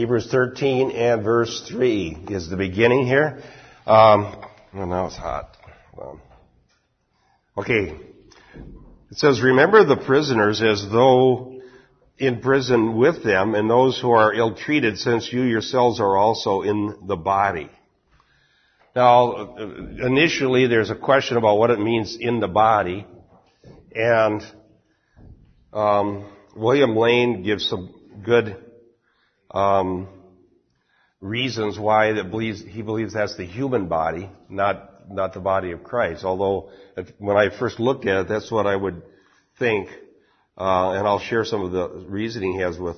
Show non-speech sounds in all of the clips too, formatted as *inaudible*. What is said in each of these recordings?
Hebrews 13 and verse 3 is the beginning here. Um, well, now it's hot. Um, okay. It says, remember the prisoners as though in prison with them and those who are ill-treated since you yourselves are also in the body. Now, initially there's a question about what it means in the body and um, William Lane gives some good um, reasons why that believes, he believes that's the human body, not not the body of Christ. Although when I first looked at it, that's what I would think, uh, and I'll share some of the reasoning he has with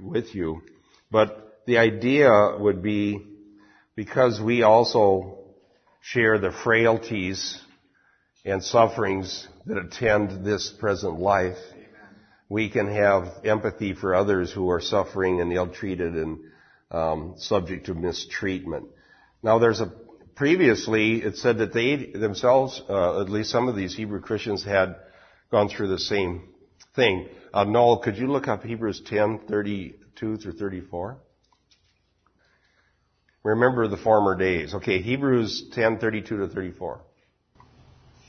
with you. But the idea would be because we also share the frailties and sufferings that attend this present life we can have empathy for others who are suffering and ill-treated and um, subject to mistreatment. Now, there's a previously it said that they themselves, uh, at least some of these Hebrew Christians, had gone through the same thing. Uh, Noel, could you look up Hebrews 10, 32 through 34? Remember the former days. Okay, Hebrews 10, 32 to 34.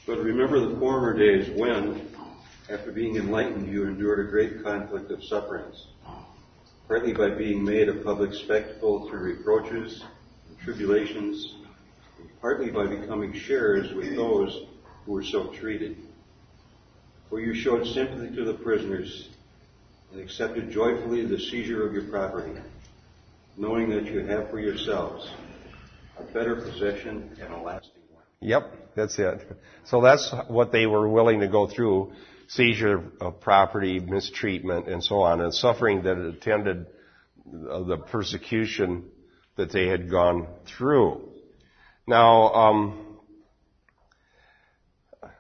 But remember the former days when, after being enlightened, you endured a great conflict of sufferings, oh. partly by being made a public spectacle through reproaches and tribulations, and partly by becoming sharers with those who were so treated. For you showed sympathy to the prisoners and accepted joyfully the seizure of your property, knowing that you have for yourselves a better possession and a lasting one. Yep, that's it. So that's what they were willing to go through seizure of property, mistreatment, and so on, and suffering that attended the persecution that they had gone through. Now, um,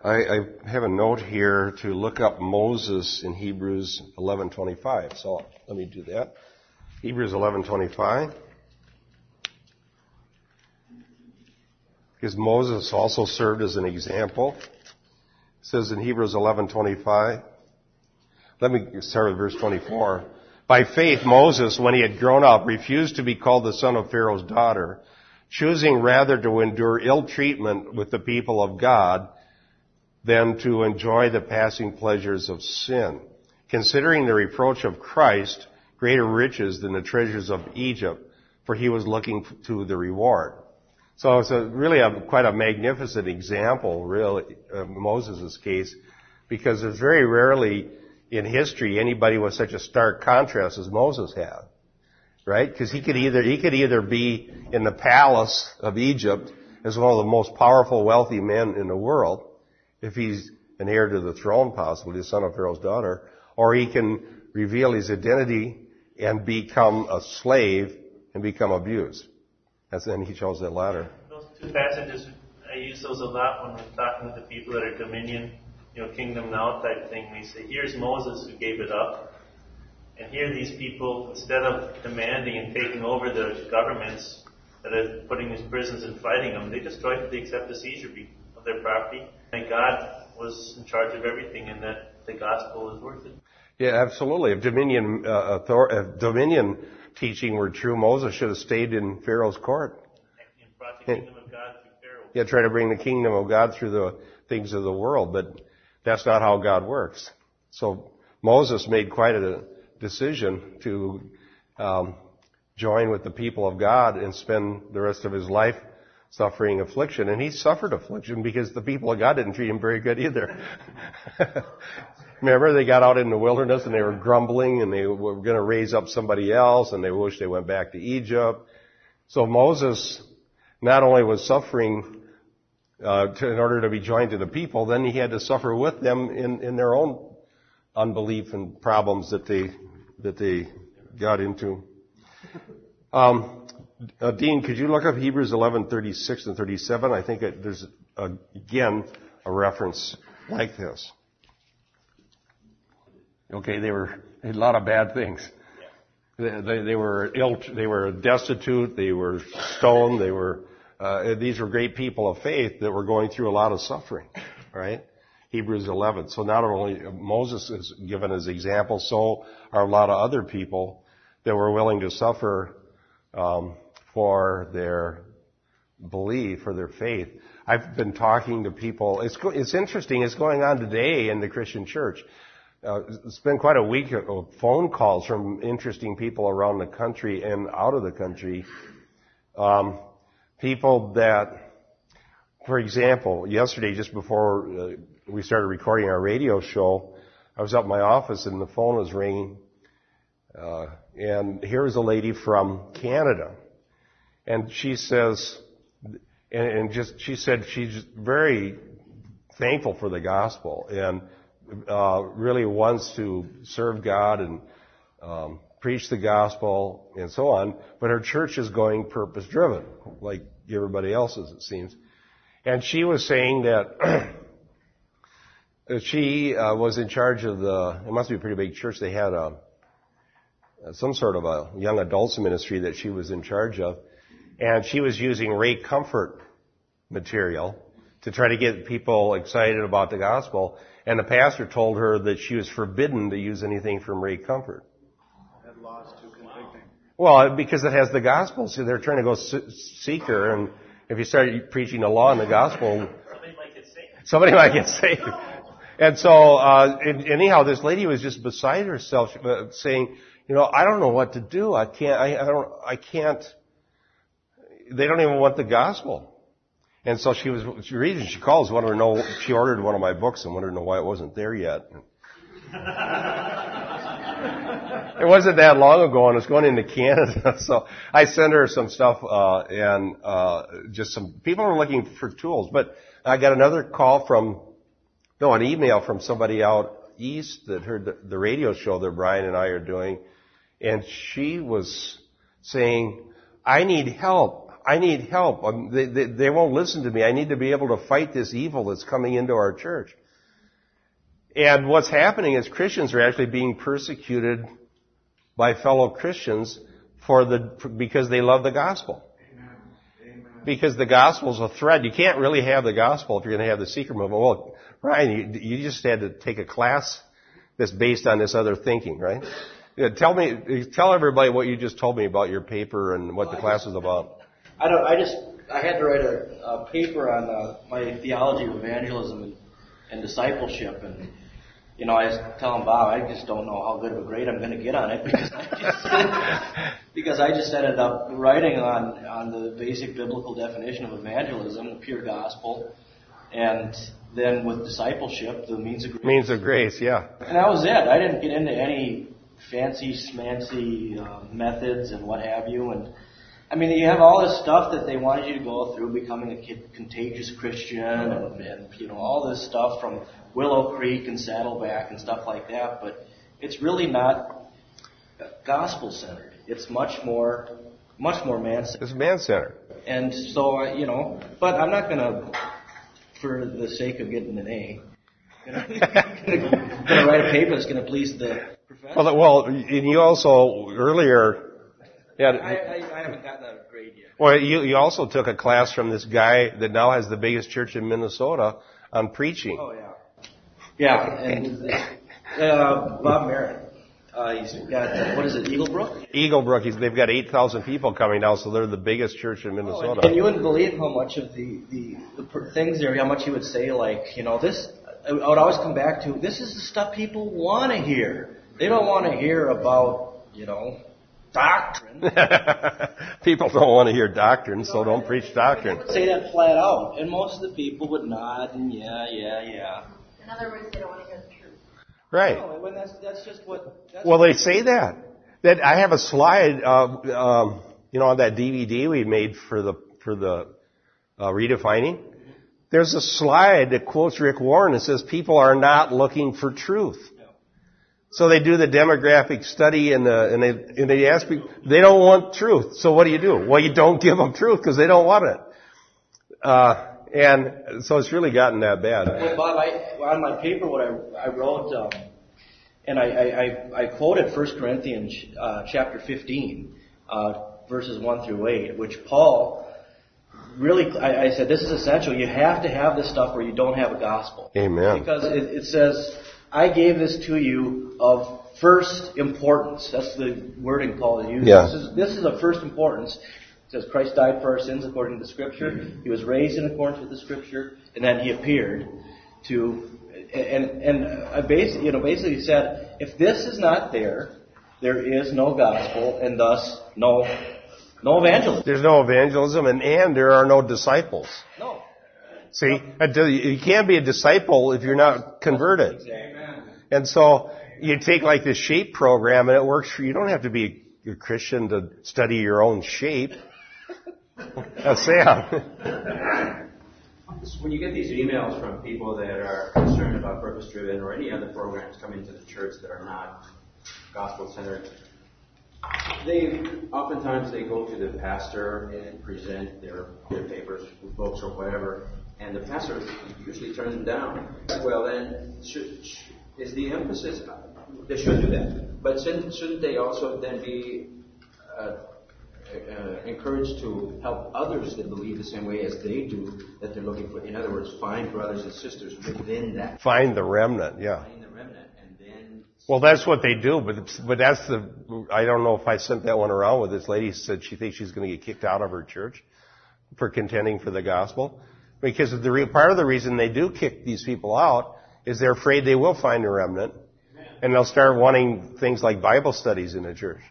I, I, have a note here to look up Moses in Hebrews 11:25. So let me do that. Hebrews 11:25. Because Moses also served as an example. It says in Hebrews 11:25. Let me start with verse 24. By faith, Moses, when he had grown up, refused to be called the son of Pharaoh's daughter, choosing rather to endure ill treatment with the people of God than to enjoy the passing pleasures of sin, considering the reproach of Christ greater riches than the treasures of Egypt, for he was looking to the reward. So it's a, really a, quite a magnificent example, really, of Moses' case, because there's very rarely in history anybody with such a stark contrast as Moses had. Right? Because he could either, he could either be in the palace of Egypt as one of the most powerful, wealthy men in the world, if he's an heir to the throne possibly, the son of Pharaoh's daughter, or he can reveal his identity and become a slave and become abused. That's, and he chose that latter. Those two passages, I use those a lot when we're talking to people that are dominion, you know, kingdom now type thing. We say, here's Moses who gave it up. And here these people, instead of demanding and taking over the governments that are putting these prisons and fighting them, they just joyfully accept the seizure of their property. And God was in charge of everything and that the gospel is worth it. Yeah, absolutely. If dominion, uh, author- if dominion teaching were true, Moses should have stayed in Pharaoh's court. And. Yeah, try to bring the kingdom of God through the things of the world, but that's not how God works. So Moses made quite a decision to um, join with the people of God and spend the rest of his life suffering affliction. And he suffered affliction because the people of God didn't treat him very good either. *laughs* Remember, they got out in the wilderness and they were grumbling and they were going to raise up somebody else and they wished they went back to Egypt. So Moses not only was suffering uh, to, in order to be joined to the people, then he had to suffer with them in, in their own unbelief and problems that they that they got into. Um, uh, Dean, could you look up Hebrews 11, 36 and 37? I think it, there's, uh, again, a reference like this. Okay, they were a lot of bad things. They, they, they were ill, they were destitute, they were stoned, they were, uh, these were great people of faith that were going through a lot of suffering, right? Hebrews 11. So not only Moses is given as example, so are a lot of other people that were willing to suffer um, for their belief, for their faith. I've been talking to people. It's it's interesting. It's going on today in the Christian church. Uh, it's been quite a week of phone calls from interesting people around the country and out of the country. Um, people that, for example, yesterday just before uh, we started recording our radio show, I was up in my office and the phone was ringing. Uh, and here's a lady from Canada. And she says, and, and just, she said she's very thankful for the gospel and uh, really wants to serve God and um, preach the gospel and so on, but her church is going purpose driven, like everybody else's, it seems. And she was saying that *clears throat* she uh, was in charge of the, it must be a pretty big church, they had a, some sort of a young adults ministry that she was in charge of, and she was using Ray Comfort material to try to get people excited about the gospel, and the pastor told her that she was forbidden to use anything from Ray Comfort. That law is too convicting. Well, because it has the gospel, so they're trying to go seeker, and if you start preaching the law and the gospel, Somebody might get saved. somebody might get saved. And so, uh, and anyhow, this lady was just beside herself, uh, saying, you know, I don't know what to do. I can't, I, I don't, I can't, they don't even want the gospel. And so she was, she reading, she calls, wanted to know, she ordered one of my books and wanted to know why it wasn't there yet. it wasn't that long ago and it's going into Canada. *laughs* So I sent her some stuff, uh, and, uh, just some, people are looking for tools. But I got another call from, no, an email from somebody out east that heard the, the radio show that Brian and I are doing. And she was saying, I need help. I need help. Um, they, they, they won't listen to me. I need to be able to fight this evil that's coming into our church. And what's happening is Christians are actually being persecuted by fellow Christians for the, because they love the gospel. Because the gospel is a thread. You can't really have the gospel if you're going to have the seeker movement. Well, Ryan, you, you just had to take a class that's based on this other thinking, right? Yeah, tell me, tell everybody what you just told me about your paper and what the class is about. I don't. I just. I had to write a, a paper on uh, my theology of evangelism and, and discipleship, and you know, I was telling Bob, I just don't know how good of a grade I'm going to get on it because I just *laughs* because I just ended up writing on on the basic biblical definition of evangelism, the pure gospel, and then with discipleship, the means of grace. Means of grace, yeah. And that was it. I didn't get into any fancy schmancy uh, methods and what have you, and I mean, you have all this stuff that they wanted you to go through, becoming a contagious Christian, and, and you know all this stuff from Willow Creek and Saddleback and stuff like that. But it's really not gospel centered. It's much more, much more man centered. It's man centered. And so, you know, but I'm not gonna, for the sake of getting an A, *laughs* gonna, gonna write a paper that's gonna please the professor. Well, well, and you also earlier yeah, I, I, I haven't gotten that grade yet. Well, you, you also took a class from this guy that now has the biggest church in Minnesota on preaching. Oh yeah, yeah, and uh, Bob Merritt. Uh, he's got uh, what is it, Eaglebrook? Eaglebrook. He's, they've got eight thousand people coming now, so they're the biggest church in Minnesota. Oh, and, and you wouldn't believe how much of the, the the things there, how much he would say, like you know, this. I would always come back to this is the stuff people want to hear. They don't want to hear about you know doctrine. *laughs* people don't want to hear doctrine, so don't preach doctrine. They would say that flat out, and most of the people would nod and yeah, yeah, yeah. In other words, they don't want to hear the truth. Right. No, when that's that's just what. That's well, they say that. That I have a slide, uh, um, you know, on that DVD we made for the for the uh, redefining. There's a slide that quotes Rick Warren and says people are not looking for truth. So they do the demographic study and, the, and, they, and they ask people, they don't want truth. So what do you do? Well, you don't give them truth because they don't want it. Uh, and so it's really gotten that bad. Well, Bob, I, on my paper, what I, I wrote, um, and I, I, I quoted 1 Corinthians uh, chapter 15, uh, verses 1 through 8, which Paul really, I, I said, this is essential. You have to have this stuff or you don't have a gospel. Amen. Because it, it says, I gave this to you of first importance. That's the wording Paul uses. Yeah. This, is, this is of first importance. It says Christ died for our sins according to the Scripture. He was raised in accordance with the Scripture, and then he appeared to. And and I basically, you know, basically said, if this is not there, there is no gospel, and thus no no evangelism. There's no evangelism, and, and there are no disciples. No. See, you can't be a disciple if you're not converted. And so you take like the shape program, and it works for you. Don't have to be a Christian to study your own shape. Uh, Sam. When you get these emails from people that are concerned about purpose driven or any other programs coming to the church that are not gospel centered, they oftentimes they go to the pastor and present their, their papers, books, or whatever, and the pastor usually turns them down. Well, then should, is the emphasis? They should do that, but shouldn't, shouldn't they also then be uh, uh, encouraged to help others that believe the same way as they do that they're looking for? In other words, find brothers and sisters within that. Find the remnant, yeah. Find the remnant, and then Well, that's what they do, but but that's the. I don't know if I sent that one around with this lady said she thinks she's going to get kicked out of her church for contending for the gospel, because the re, part of the reason they do kick these people out is they're afraid they will find a remnant, and they'll start wanting things like Bible studies in the church.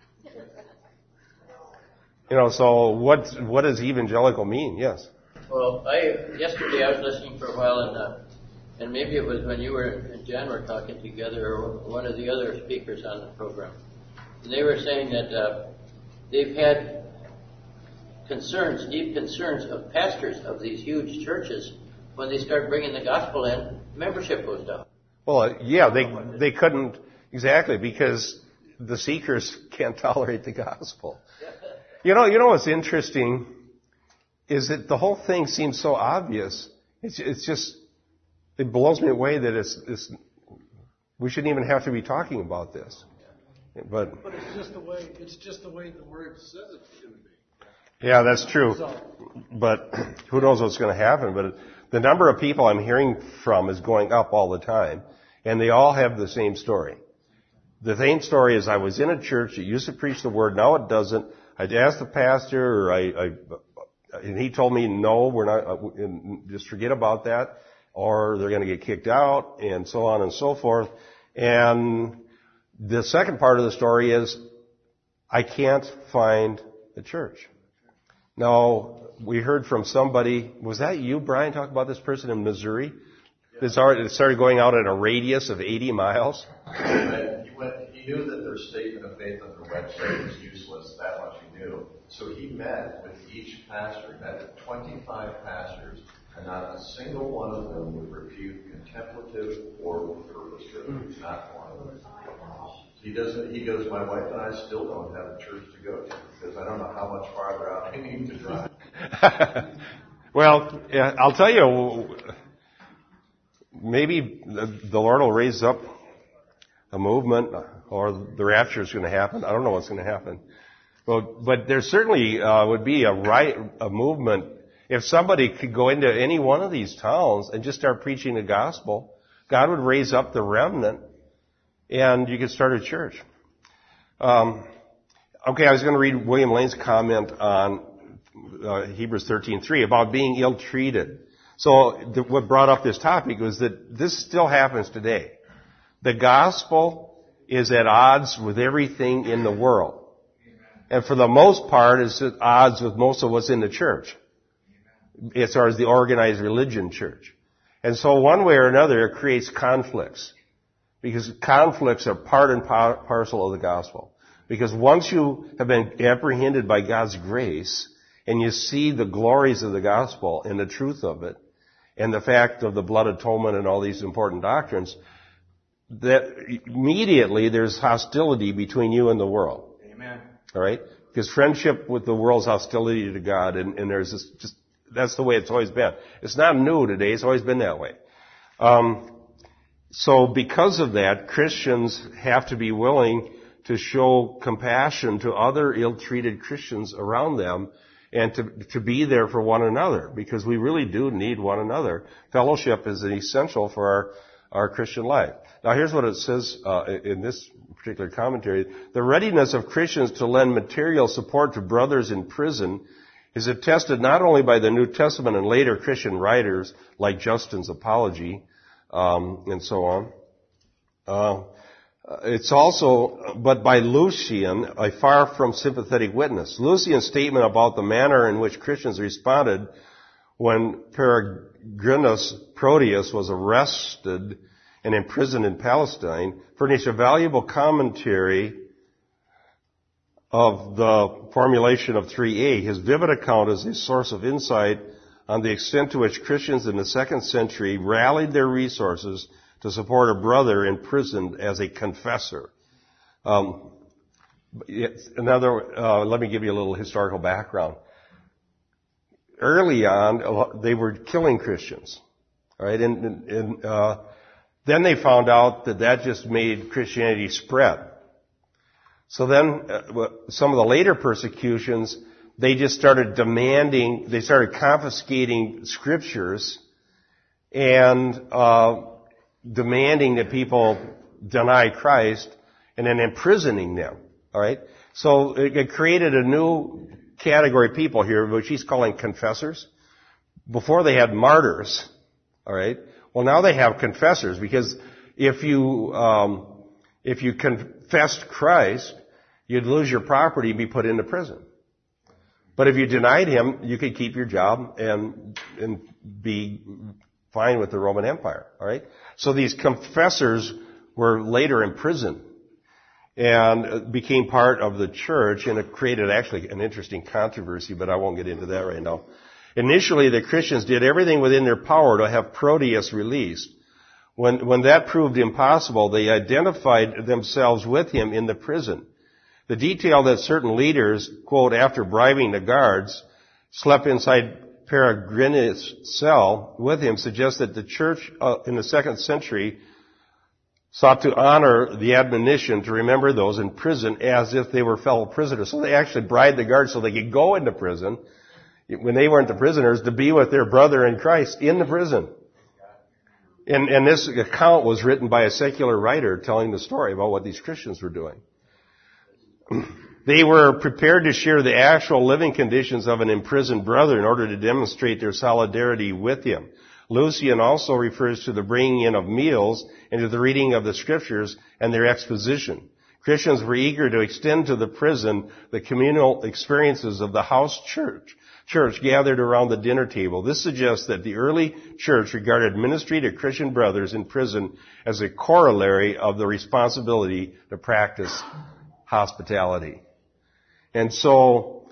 You know, so what what does evangelical mean? Yes. Well, I yesterday I was listening for a while, and uh, and maybe it was when you were and Jan were talking together, or one of the other speakers on the program. And they were saying that uh, they've had concerns, deep concerns of pastors of these huge churches. When they start bringing the gospel in, membership goes down. Well, uh, yeah, they they couldn't exactly because the seekers *laughs* can't tolerate the gospel. You know, you know what's interesting is that the whole thing seems so obvious. It's it's just it blows me away that it's, it's we shouldn't even have to be talking about this. But But it's just the way, it's just the way the word says it's going to be. yeah, that's true. But *clears throat* who knows what's going to happen? But the number of people I'm hearing from is going up all the time, and they all have the same story. The same story is I was in a church that used to preach the word, now it doesn't. I asked the pastor, or I, I and he told me, no, we're not, uh, just forget about that, or they're going to get kicked out, and so on and so forth. And the second part of the story is, I can't find the church. Now, we heard from somebody, was that you, Brian, talk about this person in Missouri? That started going out at a radius of 80 miles? He, went, he knew that their statement of faith on their website was useless, that much he knew. So he met with each pastor, he met with 25 pastors, and not a single one of them would refute contemplative or purpose driven. Not one of them. He doesn't, he goes, my wife and I still don't have a church to go to because I don't know how much farther out I need to drive. *laughs* well, yeah, I'll tell you, maybe the Lord will raise up a movement or the rapture is going to happen. I don't know what's going to happen. Well, but there certainly uh, would be a right, a movement if somebody could go into any one of these towns and just start preaching the gospel. God would raise up the remnant, and you could start a church. Um, okay, I was going to read William Lane's comment on uh, Hebrews 13:3 about being ill-treated. So what brought up this topic was that this still happens today. The gospel is at odds with everything in the world. And for the most part, it's at odds with most of what's in the church. As far as the organized religion church. And so one way or another, it creates conflicts. Because conflicts are part and parcel of the gospel. Because once you have been apprehended by God's grace, and you see the glories of the gospel and the truth of it, and the fact of the blood atonement and all these important doctrines, that immediately there's hostility between you and the world. Amen. All right? Because friendship with the world's hostility to God, and, and there's this just, that's the way it's always been. It's not new today, it's always been that way. Um, so because of that, Christians have to be willing to show compassion to other ill-treated Christians around them and to, to be there for one another because we really do need one another. Fellowship is essential for our, our Christian life. Now here's what it says uh, in this particular commentary. The readiness of Christians to lend material support to brothers in prison is attested not only by the New Testament and later Christian writers like Justin's Apology um, and so on. Uh, it's also, but by Lucian, a far from sympathetic witness. Lucian's statement about the manner in which Christians responded when Peregrinus Proteus was arrested and imprisoned in Palestine furnish a valuable commentary of the formulation of 3a. His vivid account is a source of insight on the extent to which Christians in the second century rallied their resources to support a brother imprisoned as a confessor. Um, another, uh, let me give you a little historical background. Early on, they were killing Christians, right? And, and uh, then they found out that that just made Christianity spread. So then, uh, some of the later persecutions, they just started demanding, they started confiscating scriptures and uh, demanding that people deny Christ and then imprisoning them. All right. So it created a new category of people here, which he's calling confessors. Before they had martyrs. All right. Well, now they have confessors because if you um, if you confessed Christ, you'd lose your property and be put into prison. But if you denied him, you could keep your job and and be fine with the Roman Empire. All right. So these confessors were later imprisoned and became part of the church, and it created actually an interesting controversy. But I won't get into that right now. Initially, the Christians did everything within their power to have Proteus released. When, when that proved impossible, they identified themselves with him in the prison. The detail that certain leaders, quote, after bribing the guards, slept inside Peregrinus' cell with him suggests that the church uh, in the second century sought to honor the admonition to remember those in prison as if they were fellow prisoners. So they actually bribed the guards so they could go into prison when they weren't the prisoners, to be with their brother in Christ in the prison. And, and this account was written by a secular writer telling the story about what these Christians were doing. They were prepared to share the actual living conditions of an imprisoned brother in order to demonstrate their solidarity with him. Lucian also refers to the bringing in of meals and to the reading of the scriptures and their exposition. Christians were eager to extend to the prison the communal experiences of the house church church gathered around the dinner table. This suggests that the early church regarded ministry to Christian brothers in prison as a corollary of the responsibility to practice hospitality. And so,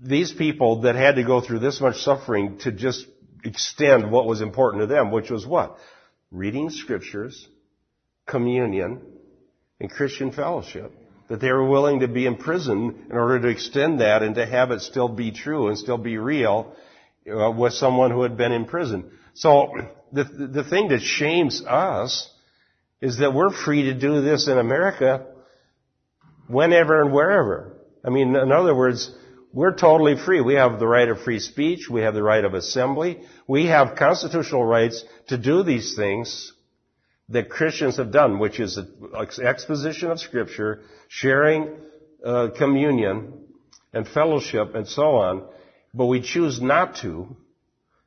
these people that had to go through this much suffering to just extend what was important to them, which was what? Reading scriptures, communion, and Christian fellowship that they were willing to be imprisoned in order to extend that and to have it still be true and still be real uh, with someone who had been in prison. So the, the thing that shames us is that we're free to do this in America whenever and wherever. I mean, in other words, we're totally free. We have the right of free speech. We have the right of assembly. We have constitutional rights to do these things that Christians have done, which is exposition of Scripture, sharing uh, communion and fellowship and so on, but we choose not to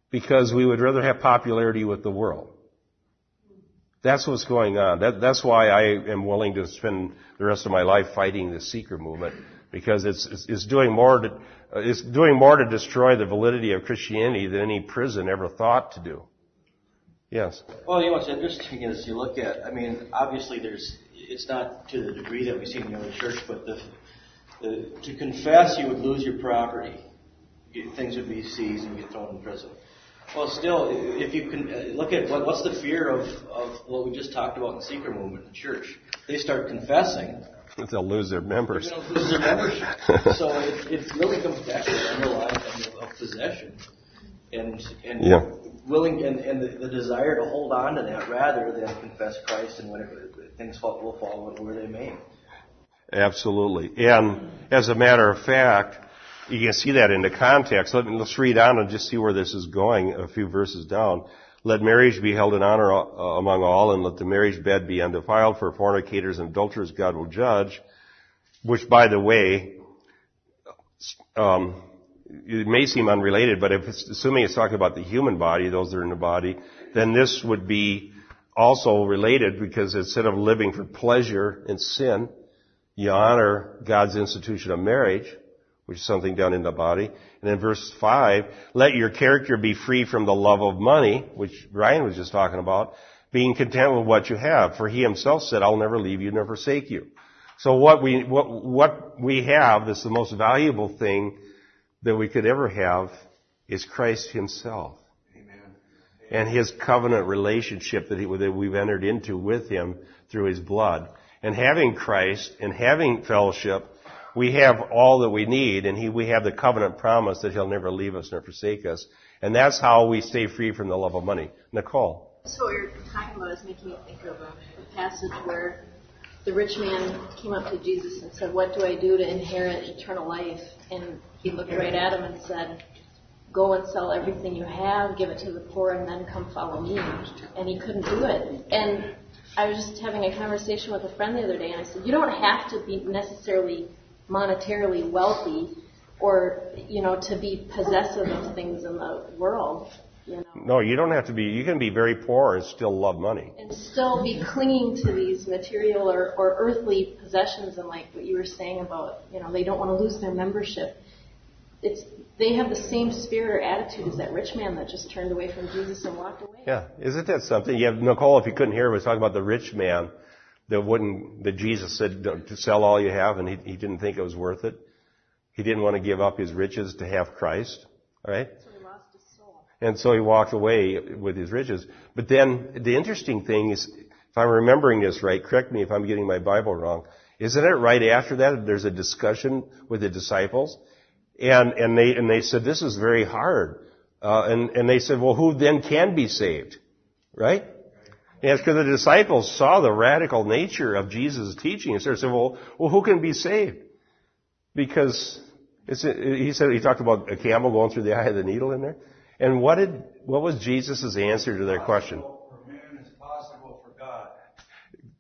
because we would rather have popularity with the world. That's what's going on. That, that's why I am willing to spend the rest of my life fighting the seeker movement because it's, it's, it's doing more to, it's doing more to destroy the validity of Christianity than any prison ever thought to do. Yes. Well, you know what's interesting is you look at. I mean, obviously, there's. It's not to the degree that we see in the early church, but the, the to confess, you would lose your property. Things would be seized and get thrown in prison. Well, still, if you can uh, look at what, what's the fear of, of what we just talked about in the seeker movement, in the church, they start confessing. They'll lose their members. They'll lose their membership. *laughs* so it, it really comes back to the underlying of, of possession, and and yeah willing and, and the, the, desire to hold on to that rather than confess Christ and whatever things fall, will fall where they may. Absolutely. And as a matter of fact, you can see that in the context. Let, us read on and just see where this is going a few verses down. Let marriage be held in honor among all, and let the marriage bed be undefiled, for fornicators and adulterers God will judge. Which, by the way, um, it may seem unrelated, but if it's, assuming it's talking about the human body, those that are in the body, then this would be also related because instead of living for pleasure and sin, you honor God's institution of marriage, which is something done in the body. And in verse 5, let your character be free from the love of money, which Ryan was just talking about, being content with what you have. For he himself said, I'll never leave you nor forsake you. So what we, what, what we have, this is the most valuable thing that we could ever have, is Christ himself. Amen. And his covenant relationship that, he, that we've entered into with him through his blood. And having Christ and having fellowship, we have all that we need, and he, we have the covenant promise that he'll never leave us nor forsake us. And that's how we stay free from the love of money. Nicole. So what you're talking about is making me think of a, a passage where the rich man came up to Jesus and said, What do I do to inherit eternal life? And he looked right at him and said, Go and sell everything you have, give it to the poor, and then come follow me. And he couldn't do it. And I was just having a conversation with a friend the other day, and I said, You don't have to be necessarily monetarily wealthy or, you know, to be possessive of things in the world. You know. No, you don't have to be. You can be very poor and still love money. And still be clinging to these material or, or earthly possessions, and like what you were saying about, you know, they don't want to lose their membership. It's they have the same spirit or attitude as that rich man that just turned away from Jesus and walked away. Yeah, isn't that something? You have Nicole. If you couldn't hear, was talking about the rich man that wouldn't. That Jesus said to sell all you have, and he, he didn't think it was worth it. He didn't want to give up his riches to have Christ. Right. And so he walked away with his riches. But then the interesting thing is, if I'm remembering this right, correct me if I'm getting my Bible wrong, isn't it right after that there's a discussion with the disciples? And, and they, and they said, this is very hard. Uh, and, and they said, well, who then can be saved? Right? And it's because the disciples saw the radical nature of Jesus' teaching and started saying, well, well, who can be saved? Because he said, he talked about a camel going through the eye of the needle in there. And what did, what was Jesus' answer to their question? For man possible for God.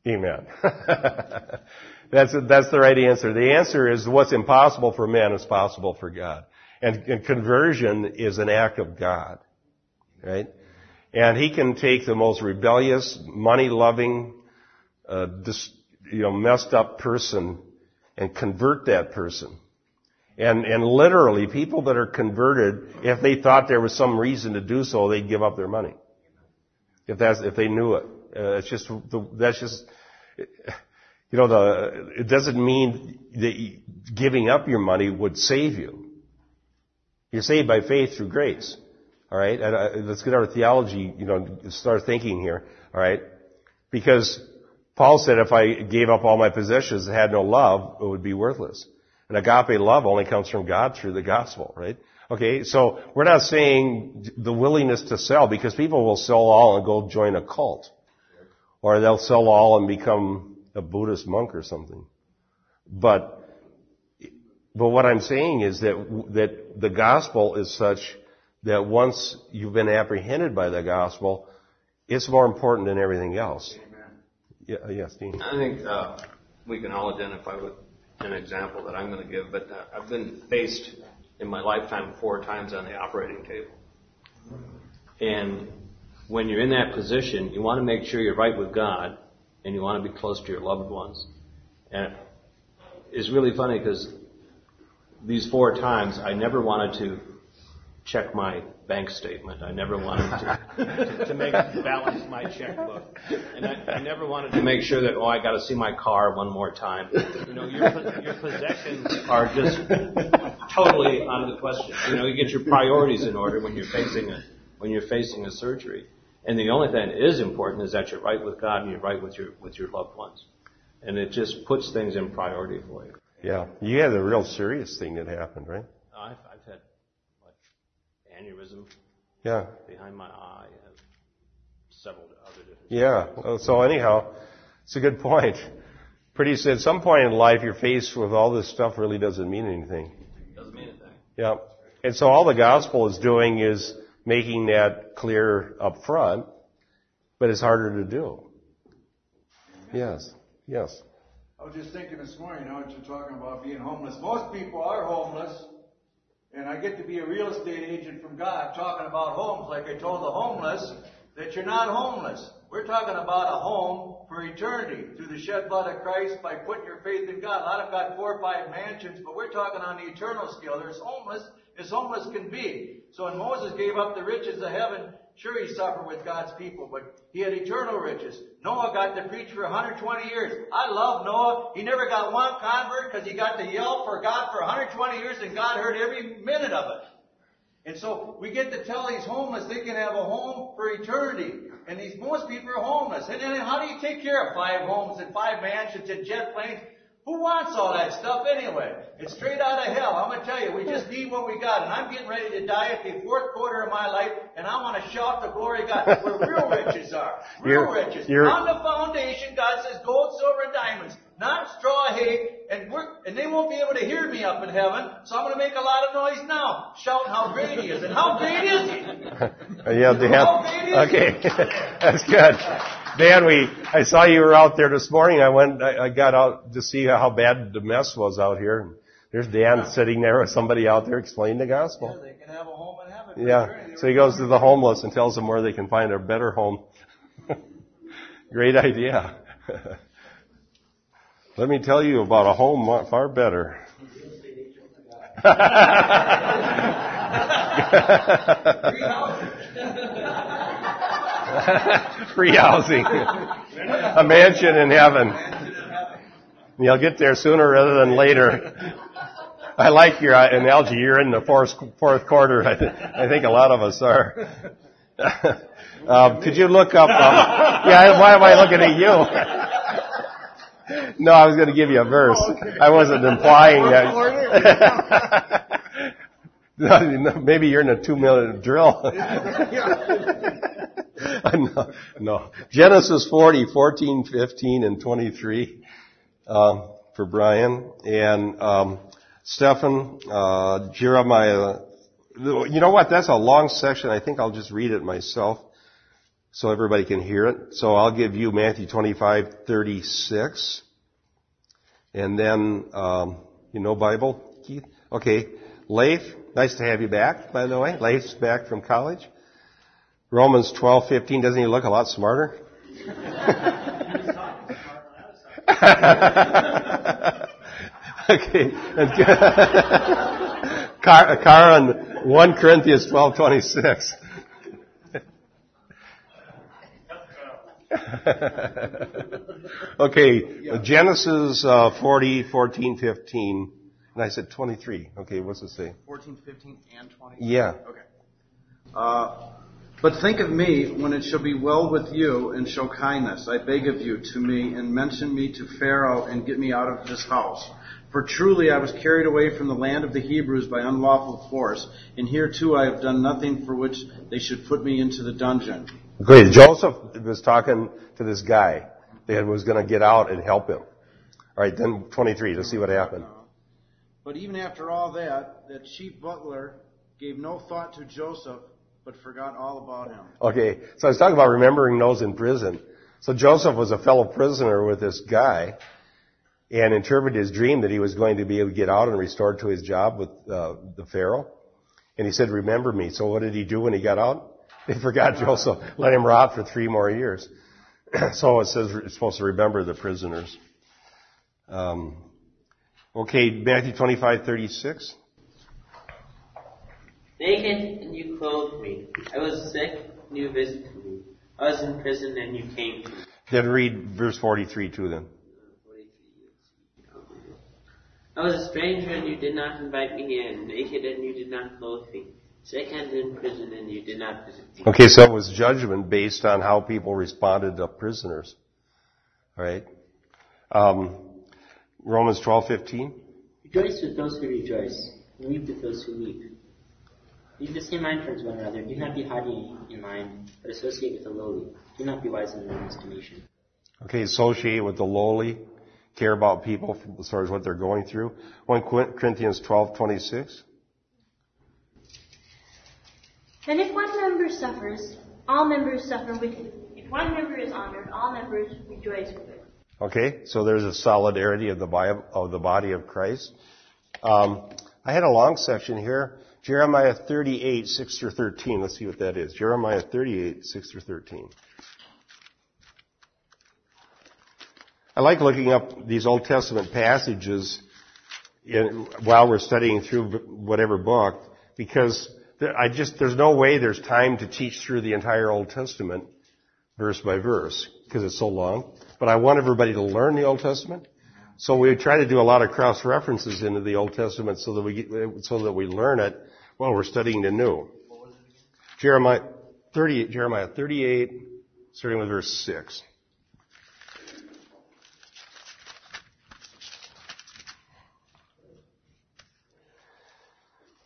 Amen. *laughs* that's, that's the right answer. The answer is what's impossible for man is possible for God. And, and conversion is an act of God. Right? And he can take the most rebellious, money-loving, uh, dis, you know, messed up person and convert that person and, and literally, people that are converted, if they thought there was some reason to do so, they'd give up their money. If that's, if they knew it. Uh, it's just, the, that's just, you know, the, it doesn't mean that giving up your money would save you. You're saved by faith through grace. Alright? And, uh, let's get our theology, you know, start thinking here. Alright? Because Paul said if I gave up all my possessions and had no love, it would be worthless. And agape love only comes from God through the gospel, right? Okay, so we're not saying the willingness to sell because people will sell all and go join a cult. Or they'll sell all and become a Buddhist monk or something. But, but what I'm saying is that, that the gospel is such that once you've been apprehended by the gospel, it's more important than everything else. Amen. Yeah, yes, Dean. I think uh, we can all identify with an example that I'm going to give, but uh, I've been faced in my lifetime four times on the operating table. And when you're in that position, you want to make sure you're right with God and you want to be close to your loved ones. And it's really funny because these four times I never wanted to check my bank statement. I never *laughs* wanted to, to, to make balance my checkbook, and I, I never wanted to make sure that oh I got to see my car one more time. You know, your your possessions are just totally out of the question. You know, you get your priorities in order when you're facing a when you're facing a surgery. And the only thing that is important is that you're right with God and you're right with your with your loved ones, and it just puts things in priority for you. Yeah, you had a real serious thing that happened, right? I've, I've had aneurysm. Yeah. Behind my eye, and several other different. Yeah. So anyhow, it's a good point. Pretty at some point in life, you're faced with all this stuff really doesn't mean anything. Doesn't mean anything. Yeah. And so all the gospel is doing is making that clear up front, but it's harder to do. Yes, yes. I was just thinking this morning, you know, what you're talking about being homeless. Most people are homeless, and I get to be a real estate agent from God talking about homes like I told the homeless that you're not homeless. We're talking about a home for eternity through the shed blood of Christ by putting your faith in God. A lot have got four or five mansions, but we're talking on the eternal scale. There's homeless as homeless can be. So when Moses gave up the riches of heaven, sure he suffered with God's people, but he had eternal riches. Noah got to preach for 120 years. I love Noah. He never got one convert because he got to yell for God for 120 years and God heard every minute of it. And so we get to tell these homeless they can have a home for eternity. And these most people are homeless. And then how do you take care of five homes and five mansions and jet planes? Who wants all that stuff anyway? It's straight out of hell. I'm going to tell you, we just need what we got. And I'm getting ready to die at the fourth quarter of my life, and I want to shout the glory of God where *laughs* real riches are. Real You're- riches. you're- On the foundation, God says gold, silver, and diamonds, not straw hay, and we're, and they won't be able to hear me up in heaven, so I'm going to make a lot of noise now, shouting how great He is. And how great is He? *laughs* yeah, great is Okay, *laughs* that's good. Dan, we, I saw you were out there this morning. I went, I, I got out to see how bad the mess was out here. And There's Dan sitting there with somebody out there explaining the gospel. Yeah, they can have a home in heaven. Yeah. eternity. So he goes to the homeless and tells them where they can find a better home. *laughs* Great idea. *laughs* Let me tell you about a home far better. *laughs* *laughs* Free housing. A mansion in heaven. You'll get there sooner rather than later. I like your uh, analogy. You're in the fourth, fourth quarter. I, *laughs* th- I think a lot of us are. *laughs* um, could you look up? Um, yeah, why am I looking at you? no, I was going to give you a verse. I wasn't implying that. Maybe you're in a two minute drill. *laughs* no, no. Genesis 40, 14, 15, and 23 uh, for Brian. And um, Stephen, uh, Jeremiah. You know what? That's a long section. I think I'll just read it myself so everybody can hear it. So I'll give you Matthew 25, 36. And then, um, you know Bible, Keith? Okay. Leif, nice to have you back, by the way. Leif's back from college. Romans 12:15 Doesn't he look a lot smarter? *laughs* okay. *laughs* Car- Karen, 1 Corinthians 12:26. *laughs* okay, Genesis uh, 40, 14, 15. And I said 23. Okay, what's it say? 14, 15, and 20? Yeah. Okay. Uh, but think of me when it shall be well with you, and show kindness, I beg of you, to me, and mention me to Pharaoh, and get me out of this house. For truly I was carried away from the land of the Hebrews by unlawful force, and here too I have done nothing for which they should put me into the dungeon. Great. Joseph was talking to this guy that was going to get out and help him. All right, then 23. Let's see what happened. But even after all that, that chief butler gave no thought to Joseph, but forgot all about him. Okay, so I was talking about remembering those in prison. So Joseph was a fellow prisoner with this guy and interpreted his dream that he was going to be able to get out and restored to his job with uh, the Pharaoh. And he said, remember me. So what did he do when he got out? *laughs* He forgot Joseph, let him rot for three more years. *clears throat* so it says it's supposed to remember the prisoners. Um, okay, Matthew 25, 36. Naked and you clothed me. I was sick and you visited me. I was in prison and you came to me. Then read verse 43 to them. I was a stranger and you did not invite me in. Naked and you did not clothe me. Sick and in prison and you did not visit me. Okay, so it was judgment based on how people responded to prisoners. All right. Um, Romans twelve fifteen. Rejoice with those who rejoice, and weep with those who weep. Leave the same mind towards one another. Do not be haughty in mind, but associate with the lowly. Do not be wise in your own estimation. Okay, associate with the lowly, care about people as far as what they're going through. 1 Corinthians twelve twenty six. And if one member suffers, all members suffer with it. If one member is honored, all members rejoice with it. Okay, so there's a solidarity of the body of, the body of Christ. Um, I had a long section here. Jeremiah 38, 6 through 13. Let's see what that is. Jeremiah 38, 6 through 13. I like looking up these Old Testament passages in, while we're studying through whatever book because I just, there's no way there's time to teach through the entire Old Testament verse by verse because it's so long. But I want everybody to learn the Old Testament. So we try to do a lot of cross references into the Old Testament so that we get, so that we learn it while we're studying the New. Jeremiah 30, Jeremiah 38, starting with verse 6.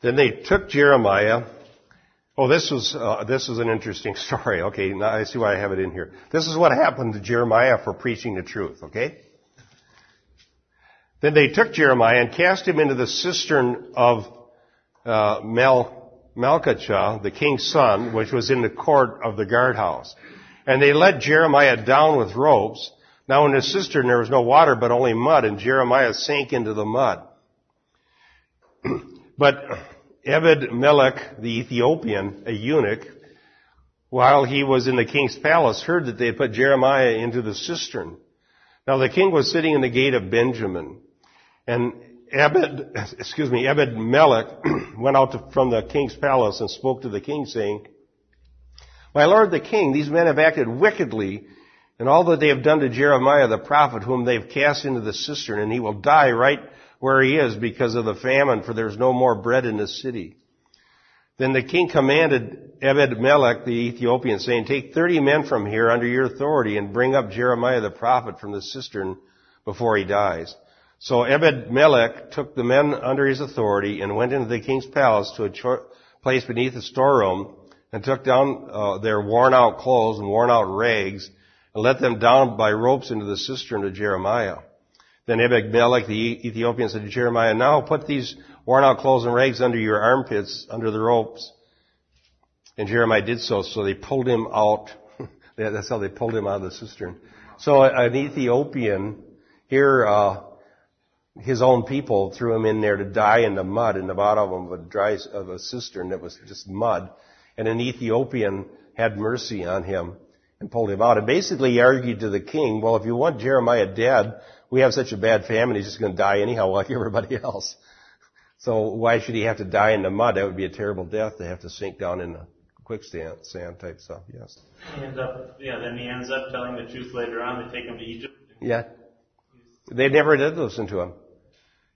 Then they took Jeremiah. Oh, this was uh, this was an interesting *laughs* story. Okay, now I see why I have it in here. This is what happened to Jeremiah for preaching the truth. Okay. Then they took Jeremiah and cast him into the cistern of uh, Mel, Malchijah, the king's son, which was in the court of the guardhouse. And they let Jeremiah down with ropes. Now in the cistern there was no water but only mud, and Jeremiah sank into the mud. *clears throat* but Ebed Melech, the Ethiopian, a eunuch, while he was in the king's palace, heard that they had put Jeremiah into the cistern. Now the king was sitting in the gate of Benjamin, and Ebed, excuse me, Ebed Melech *clears throat* went out to, from the king's palace and spoke to the king, saying, "My lord the king, these men have acted wickedly, and all that they have done to Jeremiah the prophet, whom they've cast into the cistern, and he will die right where he is because of the famine, for there's no more bread in the city. Then the king commanded Ebed Melech the Ethiopian, saying, Take thirty men from here under your authority and bring up Jeremiah the prophet from the cistern before he dies. So Ebed Melech took the men under his authority and went into the king's palace to a place beneath the storeroom and took down uh, their worn out clothes and worn out rags and let them down by ropes into the cistern of Jeremiah. Then Ebed-Melech the Ethiopian said to Jeremiah, now put these worn out clothes and rags under your armpits, under the ropes. And Jeremiah did so, so they pulled him out. *laughs* That's how they pulled him out of the cistern. So an Ethiopian here, uh, his own people threw him in there to die in the mud in the bottom of a dry of a cistern that was just mud. And an Ethiopian had mercy on him and pulled him out. And basically he argued to the king, well, if you want Jeremiah dead, we have such a bad famine, he's just going to die anyhow like *laughs* everybody else. So why should he have to die in the mud? That would be a terrible death to have to sink down in the quicksand, sand type stuff. Yes. He ends up, yeah. Then he ends up telling the truth later on. They take him to Egypt. Yeah. They never did listen to him.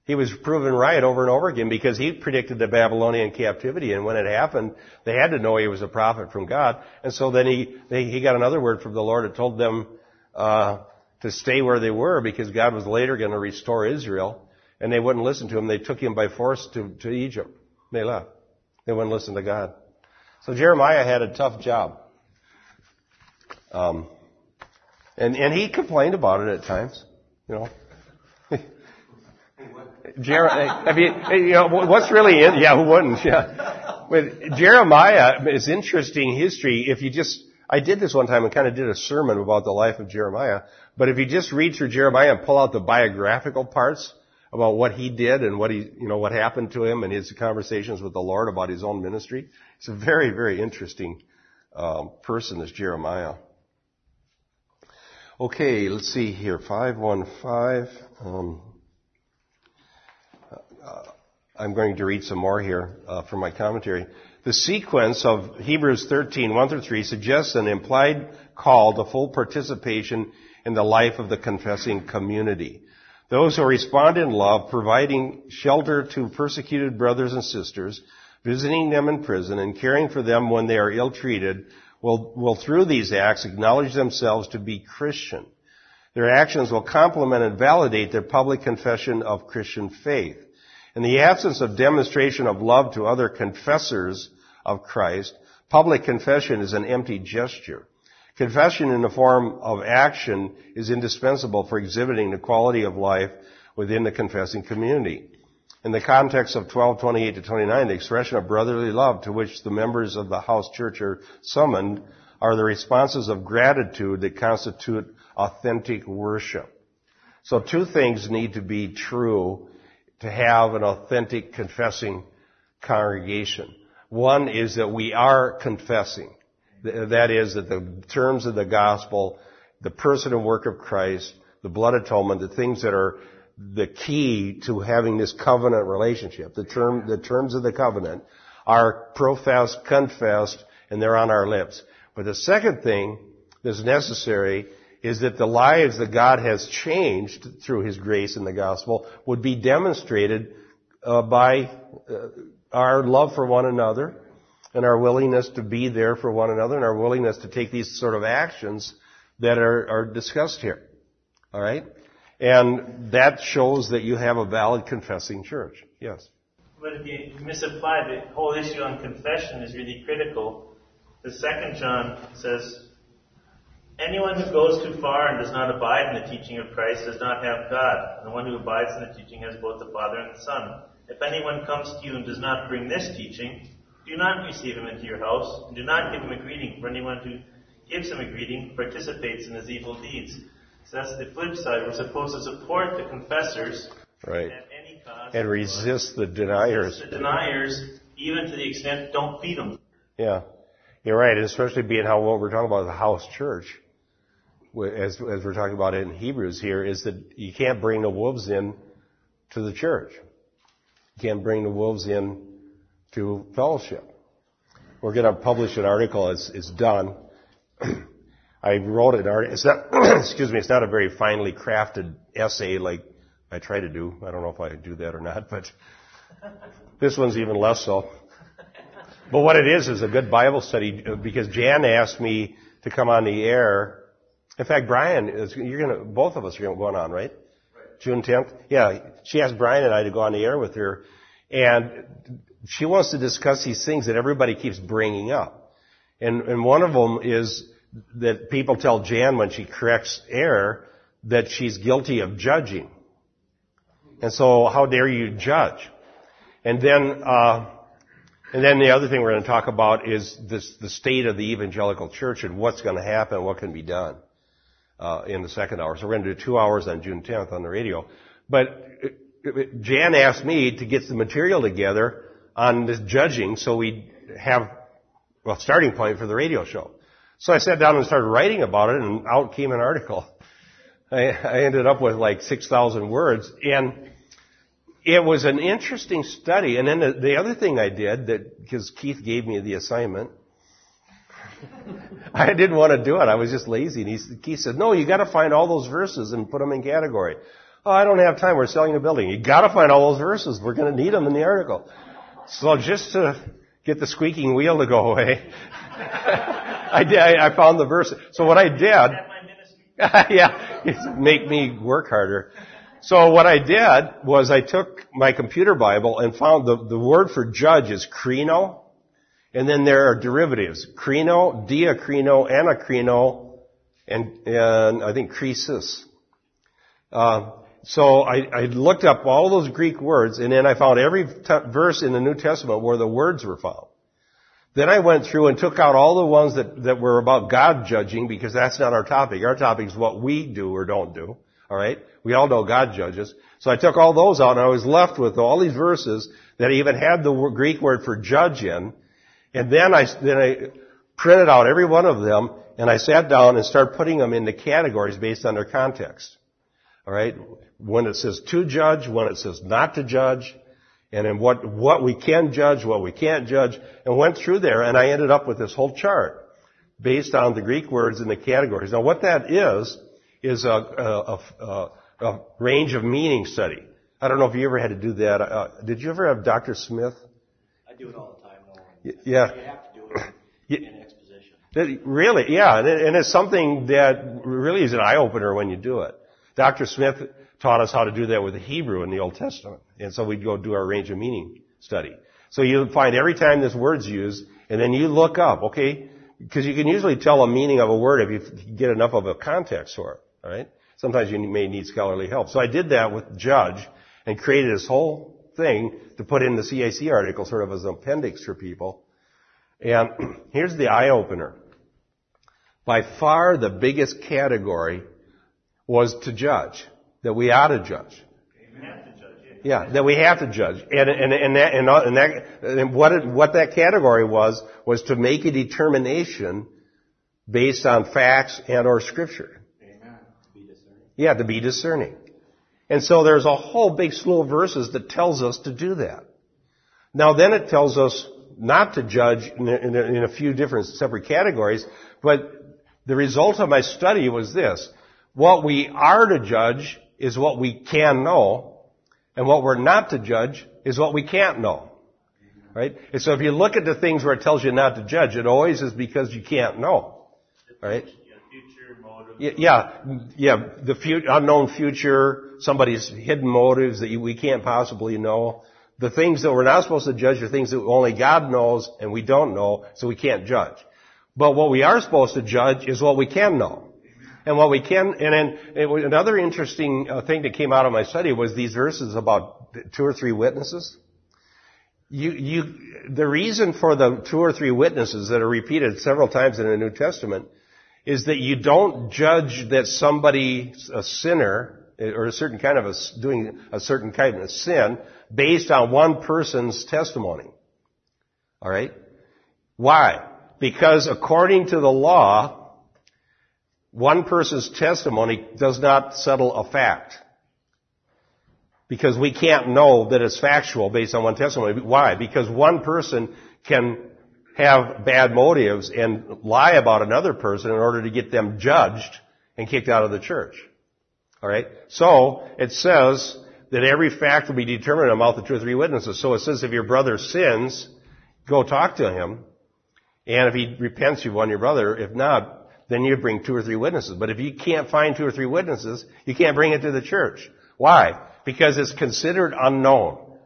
He was proven right over and over again because he predicted the Babylonian captivity, and when it happened, they had to know he was a prophet from God. And so then he they, he got another word from the Lord that told them uh, to stay where they were because God was later going to restore Israel. And they wouldn't listen to him. They took him by force to, to Egypt. They left. They wouldn't listen to God. So Jeremiah had a tough job. Um, and, and he complained about it at times, you know. Jeremiah, I mean, you know, what's really in, yeah, who wouldn't, yeah. But Jeremiah is interesting history if you just, I did this one time and kind of did a sermon about the life of Jeremiah. But if you just read through Jeremiah and pull out the biographical parts about what he did and what he, you know, what happened to him and his conversations with the Lord about his own ministry, it's a very, very interesting um, person, this Jeremiah. Okay, let's see here. 515. Um, uh, I'm going to read some more here uh, from my commentary. The sequence of Hebrews 13, 1 through 3 suggests an implied call to full participation in the life of the confessing community. Those who respond in love, providing shelter to persecuted brothers and sisters, visiting them in prison, and caring for them when they are ill-treated, will, will through these acts acknowledge themselves to be Christian. Their actions will complement and validate their public confession of Christian faith. In the absence of demonstration of love to other confessors of Christ, public confession is an empty gesture. Confession in the form of action is indispensable for exhibiting the quality of life within the confessing community. In the context of 1228 to 29, the expression of brotherly love to which the members of the house church are summoned are the responses of gratitude that constitute authentic worship. So two things need to be true to have an authentic confessing congregation. One is that we are confessing. That is that the terms of the gospel, the person and work of Christ, the blood atonement, the things that are the key to having this covenant relationship, the term, the terms of the covenant are professed, confessed, and they're on our lips. But the second thing that's necessary is that the lives that God has changed through His grace in the gospel would be demonstrated uh, by uh, our love for one another and our willingness to be there for one another and our willingness to take these sort of actions that are, are discussed here. All right? And that shows that you have a valid confessing church. Yes. But if you misapply the whole issue on confession is really critical. The second John says, Anyone who goes too far and does not abide in the teaching of Christ does not have God. The one who abides in the teaching has both the Father and the Son. If anyone comes to you and does not bring this teaching, do not receive him into your house, and do not give him a greeting, for anyone who gives him a greeting participates in his evil deeds. So that's the flip side. We're supposed to support the confessors right. at any cost. And resist the deniers. Resist the deniers, even to the extent don't feed them. Yeah. You're right, especially being how what we're talking about is the house church, as, as we're talking about in Hebrews here, is that you can't bring the wolves in to the church. You can't bring the wolves in to fellowship. We're going to publish an article. It's, it's done. *clears throat* I wrote an article. It's not, *clears throat* excuse me, it's not a very finely crafted essay like I try to do. I don't know if I do that or not, but this one's even less so. But what it is is a good Bible study uh, because Jan asked me to come on the air. In fact, Brian, is, you're gonna, both of us are going on, right? right? June 10th? Yeah. She asked Brian and I to go on the air with her. And she wants to discuss these things that everybody keeps bringing up. And, and one of them is that people tell Jan when she corrects error that she's guilty of judging. And so, how dare you judge? And then, uh, and then the other thing we're going to talk about is this, the state of the evangelical church and what's going to happen, what can be done uh, in the second hour. So we're going to do two hours on June 10th on the radio. But Jan asked me to get the material together on this judging so we have a starting point for the radio show. So I sat down and started writing about it and out came an article. *laughs* I, I ended up with like 6,000 words and it was an interesting study. And then the, the other thing I did that, because Keith gave me the assignment, *laughs* I didn't want to do it. I was just lazy. And he, Keith said, no, you gotta find all those verses and put them in category. Oh, I don't have time. We're selling a building. You gotta find all those verses. We're gonna need them in the article. So just to get the squeaking wheel to go away, *laughs* I did, I, found the verse. So what I did, *laughs* yeah, make me work harder. So what I did was I took my computer Bible and found the, the word for judge is krino, and then there are derivatives, krino, diakrino, anakrino, and, and I think krisis. Uh, so I, I, looked up all those Greek words, and then I found every t- verse in the New Testament where the words were found. Then I went through and took out all the ones that, that were about God judging, because that's not our topic. Our topic is what we do or don't do. Alright? We all know God judges. So I took all those out, and I was left with all these verses that even had the Greek word for judge in. And then I, then I printed out every one of them, and I sat down and started putting them into categories based on their context. Alright? when it says to judge, when it says not to judge, and in what, what we can judge, what we can't judge, and went through there, and I ended up with this whole chart based on the Greek words in the categories. Now what that is, is a, a, a, a range of meaning study. I don't know if you ever had to do that. Uh, did you ever have Dr. Smith? I do it all. Yeah. You have to do it in exposition. That, really, yeah, and, it, and it's something that really is an eye opener when you do it. Dr. Smith taught us how to do that with the Hebrew in the Old Testament. And so we'd go do our range of meaning study. So you find every time this word's used, and then you look up, okay? Because you can usually tell a meaning of a word if you get enough of a context for it, alright? Sometimes you may need scholarly help. So I did that with Judge and created this whole thing to put in the CAC article, sort of as an appendix for people. And *clears throat* here's the eye opener. By far the biggest category was to judge, that we ought to judge. Yeah, that we have to judge. And, and, and, that, and, and, that, and what, it, what that category was, was to make a determination based on facts and or scripture. Amen. Yeah, to be discerning. And so there's a whole big slew of verses that tells us to do that. Now then it tells us not to judge in a, in a, in a few different separate categories, but the result of my study was this. What we are to judge is what we can know, and what we're not to judge is what we can't know. Right? And so if you look at the things where it tells you not to judge, it always is because you can't know. Right? Yeah, yeah, yeah, the fu- unknown future, somebody's hidden motives that we can't possibly know. The things that we're not supposed to judge are things that only God knows and we don't know, so we can't judge. But what we are supposed to judge is what we can know. And what we can, and then another interesting uh, thing that came out of my study was these verses about two or three witnesses. You, you, the reason for the two or three witnesses that are repeated several times in the New Testament is that you don't judge that somebody, a sinner, Eh, or a certain kind of a, doing a certain kind of sin based on one person's testimony. Alright? Why? Because according to the law, one person's testimony does not settle a fact. Because we can't know that it's factual based on one testimony. Why? Because one person can have bad motives and lie about another person in order to get them judged and kicked out of the church. Alright? So, it says that every fact will be determined on the of two or three witnesses. So it says if your brother sins, go talk to him. And if he repents, you've won your brother. If not, then you bring two or three witnesses. But if you can't find two or three witnesses, you can't bring it to the church. Why? Because it's considered unknown.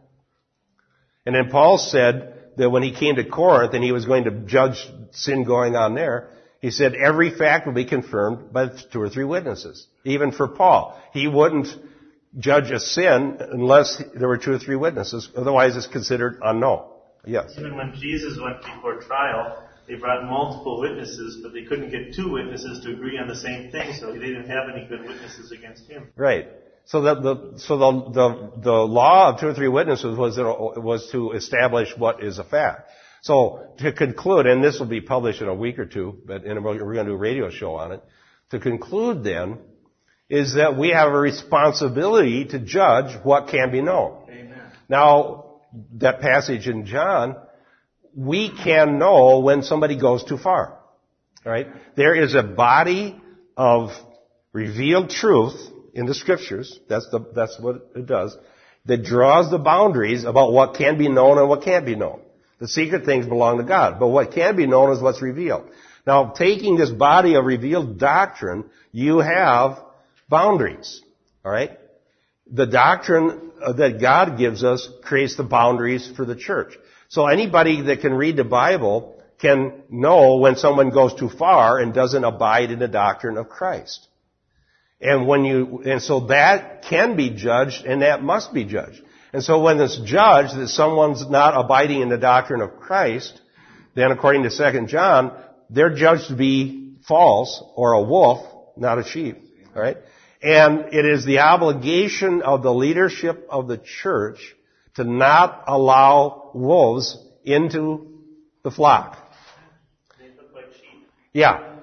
And then Paul said that when he came to Corinth and he was going to judge sin going on there, he said every fact will be confirmed by two or three witnesses. Even for Paul. He wouldn't judge a sin unless there were two or three witnesses. Otherwise it's considered unknown. Yes. Even when Jesus went before trial, they brought multiple witnesses, but they couldn't get two witnesses to agree on the same thing, so they didn't have any good witnesses against him. Right. So the, the so the, the the law of two or three witnesses was was to establish what is a fact. So to conclude, and this will be published in a week or two, but we're going to do a radio show on it. To conclude, then, is that we have a responsibility to judge what can be known. Amen. Now, that passage in John we can know when somebody goes too far. Right? There is a body of revealed truth in the scriptures. That's the, that's what it does. That draws the boundaries about what can be known and what can't be known. The secret things belong to God, but what can be known is what's revealed. Now, taking this body of revealed doctrine, you have boundaries. Alright? The doctrine uh, that God gives us creates the boundaries for the church. So anybody that can read the Bible can know when someone goes too far and doesn't abide in the doctrine of Christ. And when you, and so that can be judged and that must be judged. And so when it's judged that someone's not abiding in the doctrine of Christ, then according to 2 John, they're judged to be false or a wolf, not a sheep. Alright? And it is the obligation of the leadership of the church to not allow wolves into the flock. Yeah,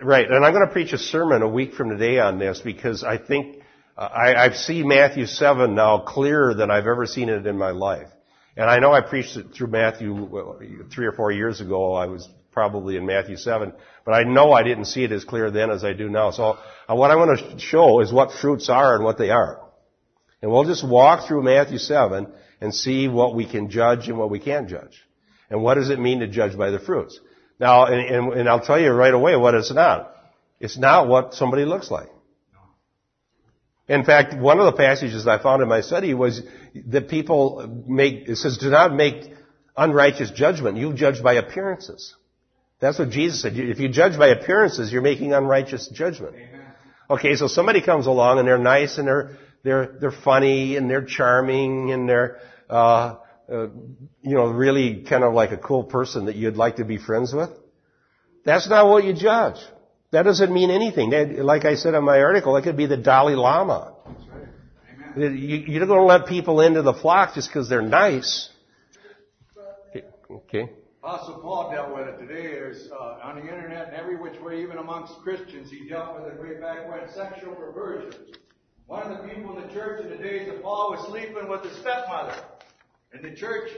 right. And I'm going to preach a sermon a week from today on this because I think I, I've seen Matthew 7 now clearer than I've ever seen it in my life. And I know I preached it through Matthew three or four years ago. I was probably in Matthew 7, but I know I didn't see it as clear then as I do now. So uh, what I want to show is what fruits are and what they are. And we'll just walk through Matthew 7 and see what we can judge and what we can't judge. And what does it mean to judge by the fruits? Now, and, and, and I'll tell you right away what it's not. It's not what somebody looks like. In fact, one of the passages I found in my study was that people make, it says, do not make unrighteous judgment. You judge by appearances. That's what Jesus said. If you judge by appearances, you're making unrighteous judgment. Amen. Okay, so somebody comes along and they're nice and they're they're, they're funny and they're charming and they're, uh, uh, you know, really kind of like a cool person that you'd like to be friends with. That's not what you judge. That doesn't mean anything. That, like I said in my article, it could be the Dalai Lama. You, you don't let people into the flock just because they're nice. Okay. Apostle Paul dealt with it today. There's uh, on the internet and every which way, even amongst Christians, he dealt with it way back when sexual perversion. One of the people in the church in the days of Paul was sleeping with his stepmother. And the church,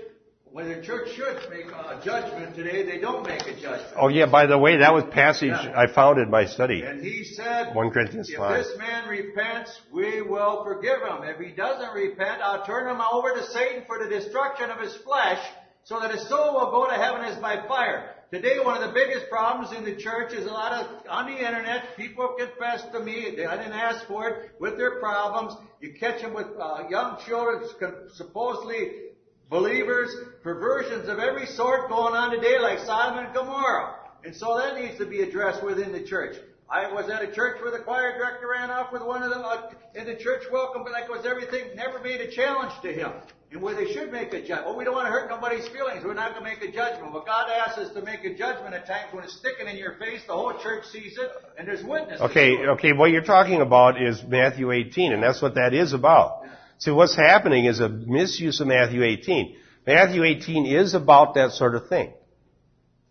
when the church should make a judgment today, they don't make a judgment. Oh yeah, by the way, that was passage Yeah. I found in my study. And he said, 1 Corinthians if 5. this man repents, we will forgive him. If he doesn't repent, I'll turn him over to Satan for the destruction of his flesh, so that his soul will go to heaven as by fire. Today, one of the biggest problems in the church is a lot of, on the internet, people confess to me, they- I didn't ask for it, with their problems. You catch them with uh, young children, supposedly believers, perversions of every sort going on today, like Sodom and Gomorrah. And so that needs to be addressed within the church. I was at a church where the choir director ran off with one of them uh, in the church welcome, but like was everything, never made a challenge to him. And where they should make a judgment. Well, we don't want to hurt nobody's feelings. We're not going to make a judgment. But God asks us to make a judgment at times when it's sticking in your face. The whole church sees it, and there's witnesses. Okay, okay, what you're talking about is Matthew 18, and that's what that is about. See, what's happening is a misuse of Matthew 18. Matthew 18 is about that sort of thing.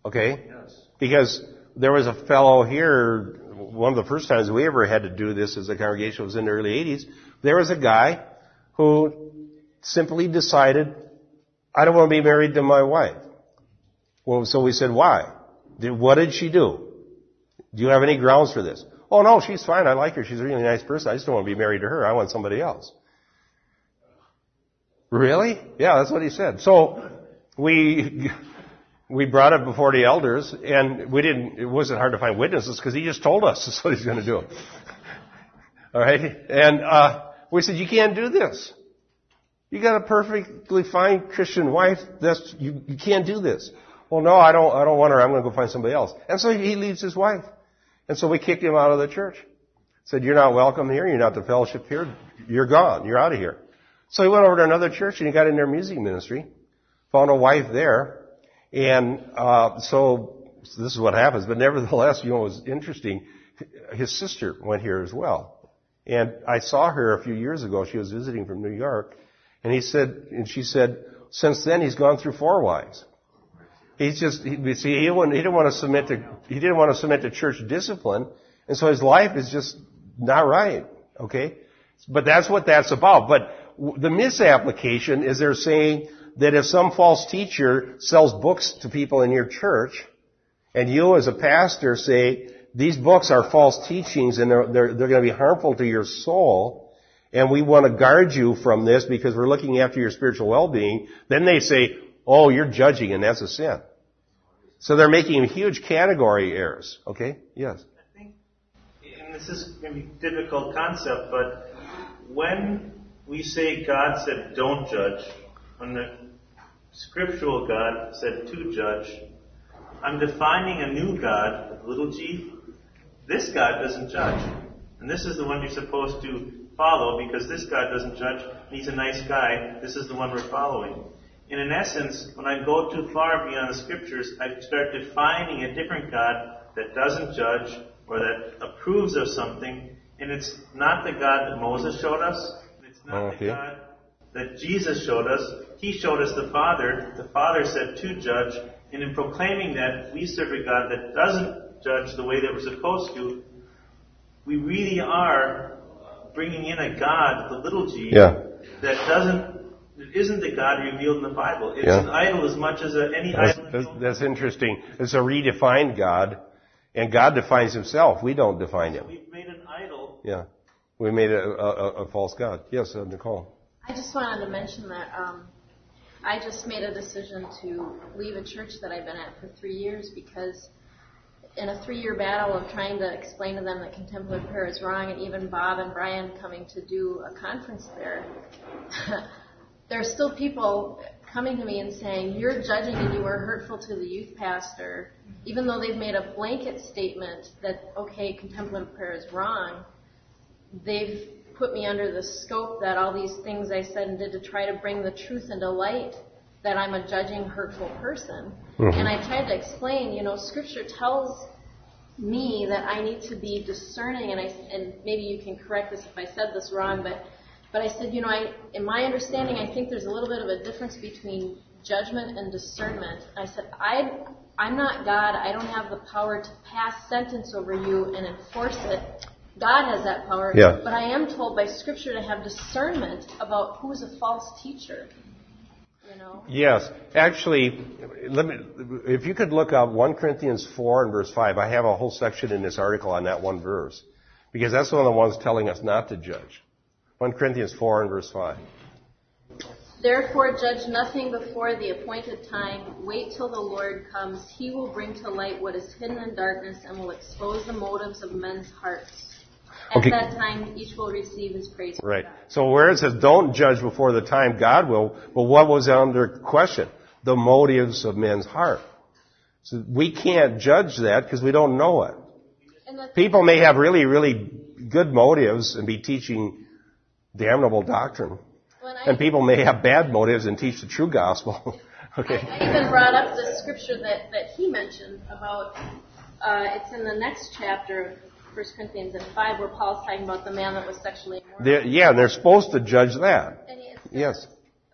Okay? Yes. Because there was a fellow here, one of the first times we ever had to do this as a congregation was in the early 80s. There was a guy who simply decided, I don't want to be married to my wife. Well, so we said, why? What did she do? Do you have any grounds for this? Oh no, she's fine. I like her. She's a really nice person. I just don't want to be married to her. I want somebody else. Really? Yeah, that's what he said. So we we brought it before the elders, and we didn't. It wasn't hard to find witnesses because he just told us *laughs* that's what he's going to do. All right, and uh, we said you can't do this. You got a perfectly fine Christian wife. That's you. You can't do this. Well, no, I don't. I don't want her. I'm going to go find somebody else. And so he leaves his wife, and so we kicked him out of the church. Said you're not welcome here. You're not the fellowship here. You're gone. You're out of here. So he went over to another church and he got in their music ministry, found a wife there, and uh, so, so this is what happens. But nevertheless, you know, it was interesting. His sister went here as well, and I saw her a few years ago. She was visiting from New York, and he said, and she said, since then he's gone through four wives. He's just, he, see, he didn't, he didn't want to submit to, he didn't want to submit to church discipline, and so his life is just not right. Okay, but that's what that's about. But the misapplication is they're saying that if some false teacher sells books to people in your church, and you as a pastor say, these books are false teachings and they're, they're, they're going to be harmful to your soul, and we want to guard you from this because we're looking after your spiritual well-being, then they say, oh, you're judging and that's a sin. So they're making huge category errors. Okay? Yes. I think, and this is maybe a difficult concept, but when we say God said don't judge, when the scriptural God said to judge, I'm defining a new God with little g. This God doesn't judge. And this is the one you're supposed to follow because this God doesn't judge. He's a nice guy. This is the one we're following. And in essence, when I go too far beyond the scriptures, I start defining a different God that doesn't judge or that approves of something. And it's not the God that Moses showed us. Not Okay. the God that Jesus showed us. He showed us the Father. The Father said to judge. And in proclaiming that we serve a God that doesn't judge the way that we're supposed to, we really are bringing in a God, the little g, Yeah. that doesn't, that isn't the God revealed in the Bible. It's Yeah. an idol as much as a, any That's, idol. that's, that's interesting. It's a redefined God, and God defines himself. We don't define him. We've made an idol. Yeah. We made a, a, a false God. Yes, uh, Nicole. I just wanted to mention that um, I just made a decision to leave a church that I've been at for three years because in a three-year battle of trying to explain to them that contemplative prayer is wrong, and even Bob and Brian coming to do a conference there, *laughs* there are still people coming to me and saying, you're judging and you were hurtful to the youth pastor, even though they've made a blanket statement that, okay, contemplative prayer is wrong, they've put me under the scope that all these things I said and did to try to bring the truth into light, that I'm a judging, hurtful person. Mhm. And I tried to explain, you know, Scripture tells me that I need to be discerning, and I and maybe you can correct this if I said this wrong, but but I said, you know, I in my understanding, I think there's a little bit of a difference between judgment and discernment. I said, I I'm not God. I don't have the power to pass sentence over you and enforce it. God has that power. Yeah. But I am told by Scripture to have discernment about who's a false teacher. You know. Yes, actually, let me. If you could look up 1 Corinthians 4 and verse 5, I have a whole section in this article on that one verse, because that's one of the ones telling us not to judge. 1 Corinthians 4 and verse 5. Therefore, judge nothing before the appointed time. Wait till the Lord comes. He will bring to light what is hidden in darkness and will expose the motives of men's hearts. At Okay. that time, each will receive his praise. Right. So where it says don't judge before the time God will, But what was under question? The motives of men's heart. So we can't judge that because we don't know it. People may have really, really good motives and be teaching damnable doctrine. I, And people may have bad motives and teach the true gospel. *laughs* okay. I even brought up the scripture that, that he mentioned about, uh, it's in the next chapter 1 Corinthians at 5 where Paul's talking about the man that was sexually immoral. They're, yeah, and they're supposed to judge that. And Yes.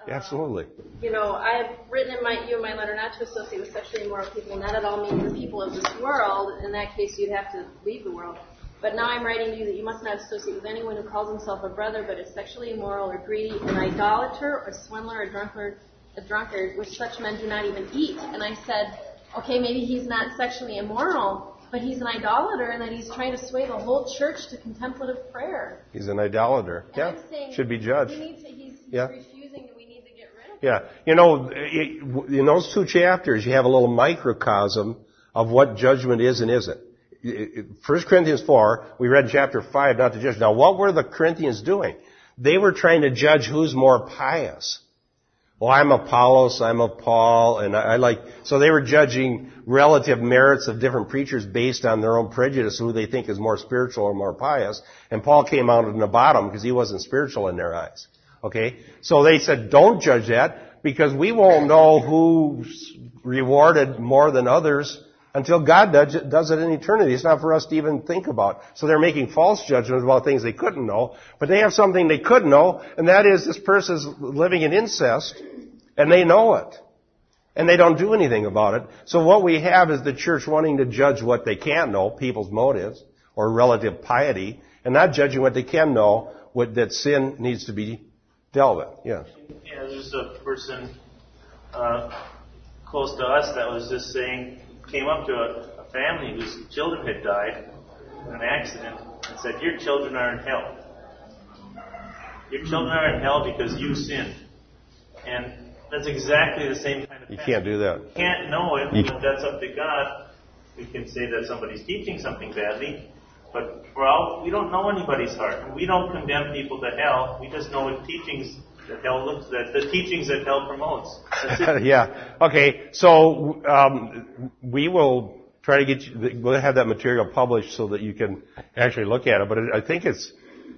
Uh, absolutely. you know, I've written in my you in my letter not to associate with sexually immoral people, not at all mean the people of this world. In that case, you'd have to leave the world. But now I'm writing to you that you must not associate with anyone who calls himself a brother, but is sexually immoral or greedy, an idolater, or swindler, or drunkard, a drunkard. With such men, do not even eat. And I said, okay, maybe he's not sexually immoral, but he's an idolater, and that he's trying to sway the whole church to contemplative prayer. He's an idolater. And Yeah. Saying Should be judged. We need to, he's, Yeah. refusing. We need to get rid of. Yeah. You know, in those two chapters, you have a little microcosm of what judgment is and isn't. First Corinthians 4, we read chapter 5 not to judge. Now, what were the Corinthians doing? They were trying to judge who's more pious. Well, I'm Apollos, I'm of Paul, and I, I like, so they were judging relative merits of different preachers based on their own prejudice, who they think is more spiritual or more pious. And Paul came out in the bottom because he wasn't spiritual in their eyes. Okay? So they said, don't judge that because we won't know who's rewarded more than others until God does it, in eternity. It's not for us to even think about. So they're making false judgments about things they couldn't know, but they have something they could know, and that is this person's living in incest, and they know it. And they don't do anything about it. So what we have is the church wanting to judge what they can't know, people's motives, or relative piety, and not judging what they can know, what, that sin needs to be dealt with. Yes. Yeah, there's a person uh, close to us that was just saying, came up to a, a family whose children had died in an accident and said, Your children are in hell. Your children are in hell because you sinned. And that's exactly the same kind of You can't do that. We can't know it, You- but that's up to God. We can say that somebody's teaching something badly, but for all, we don't know anybody's heart. We don't condemn people to hell. We just know what teachings that hell looks at, the teachings that hell promotes. *laughs* Yeah. Okay. So um, we will try to get you. We'll have that material published so that you can actually look at it. But it, I think it's,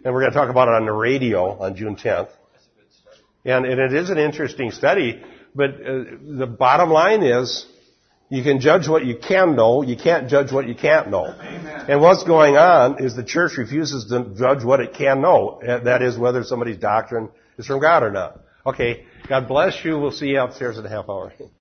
and we're going to talk about it on the radio on June 10th. And, and it is an interesting study. But uh, the bottom line is, you can judge what you can know. You can't judge what you can't know. And what's going on is the church refuses to judge what it can know. That is whether somebody's doctrine is from God or not. Okay. God bless you. We'll see you upstairs in a half hour. *laughs*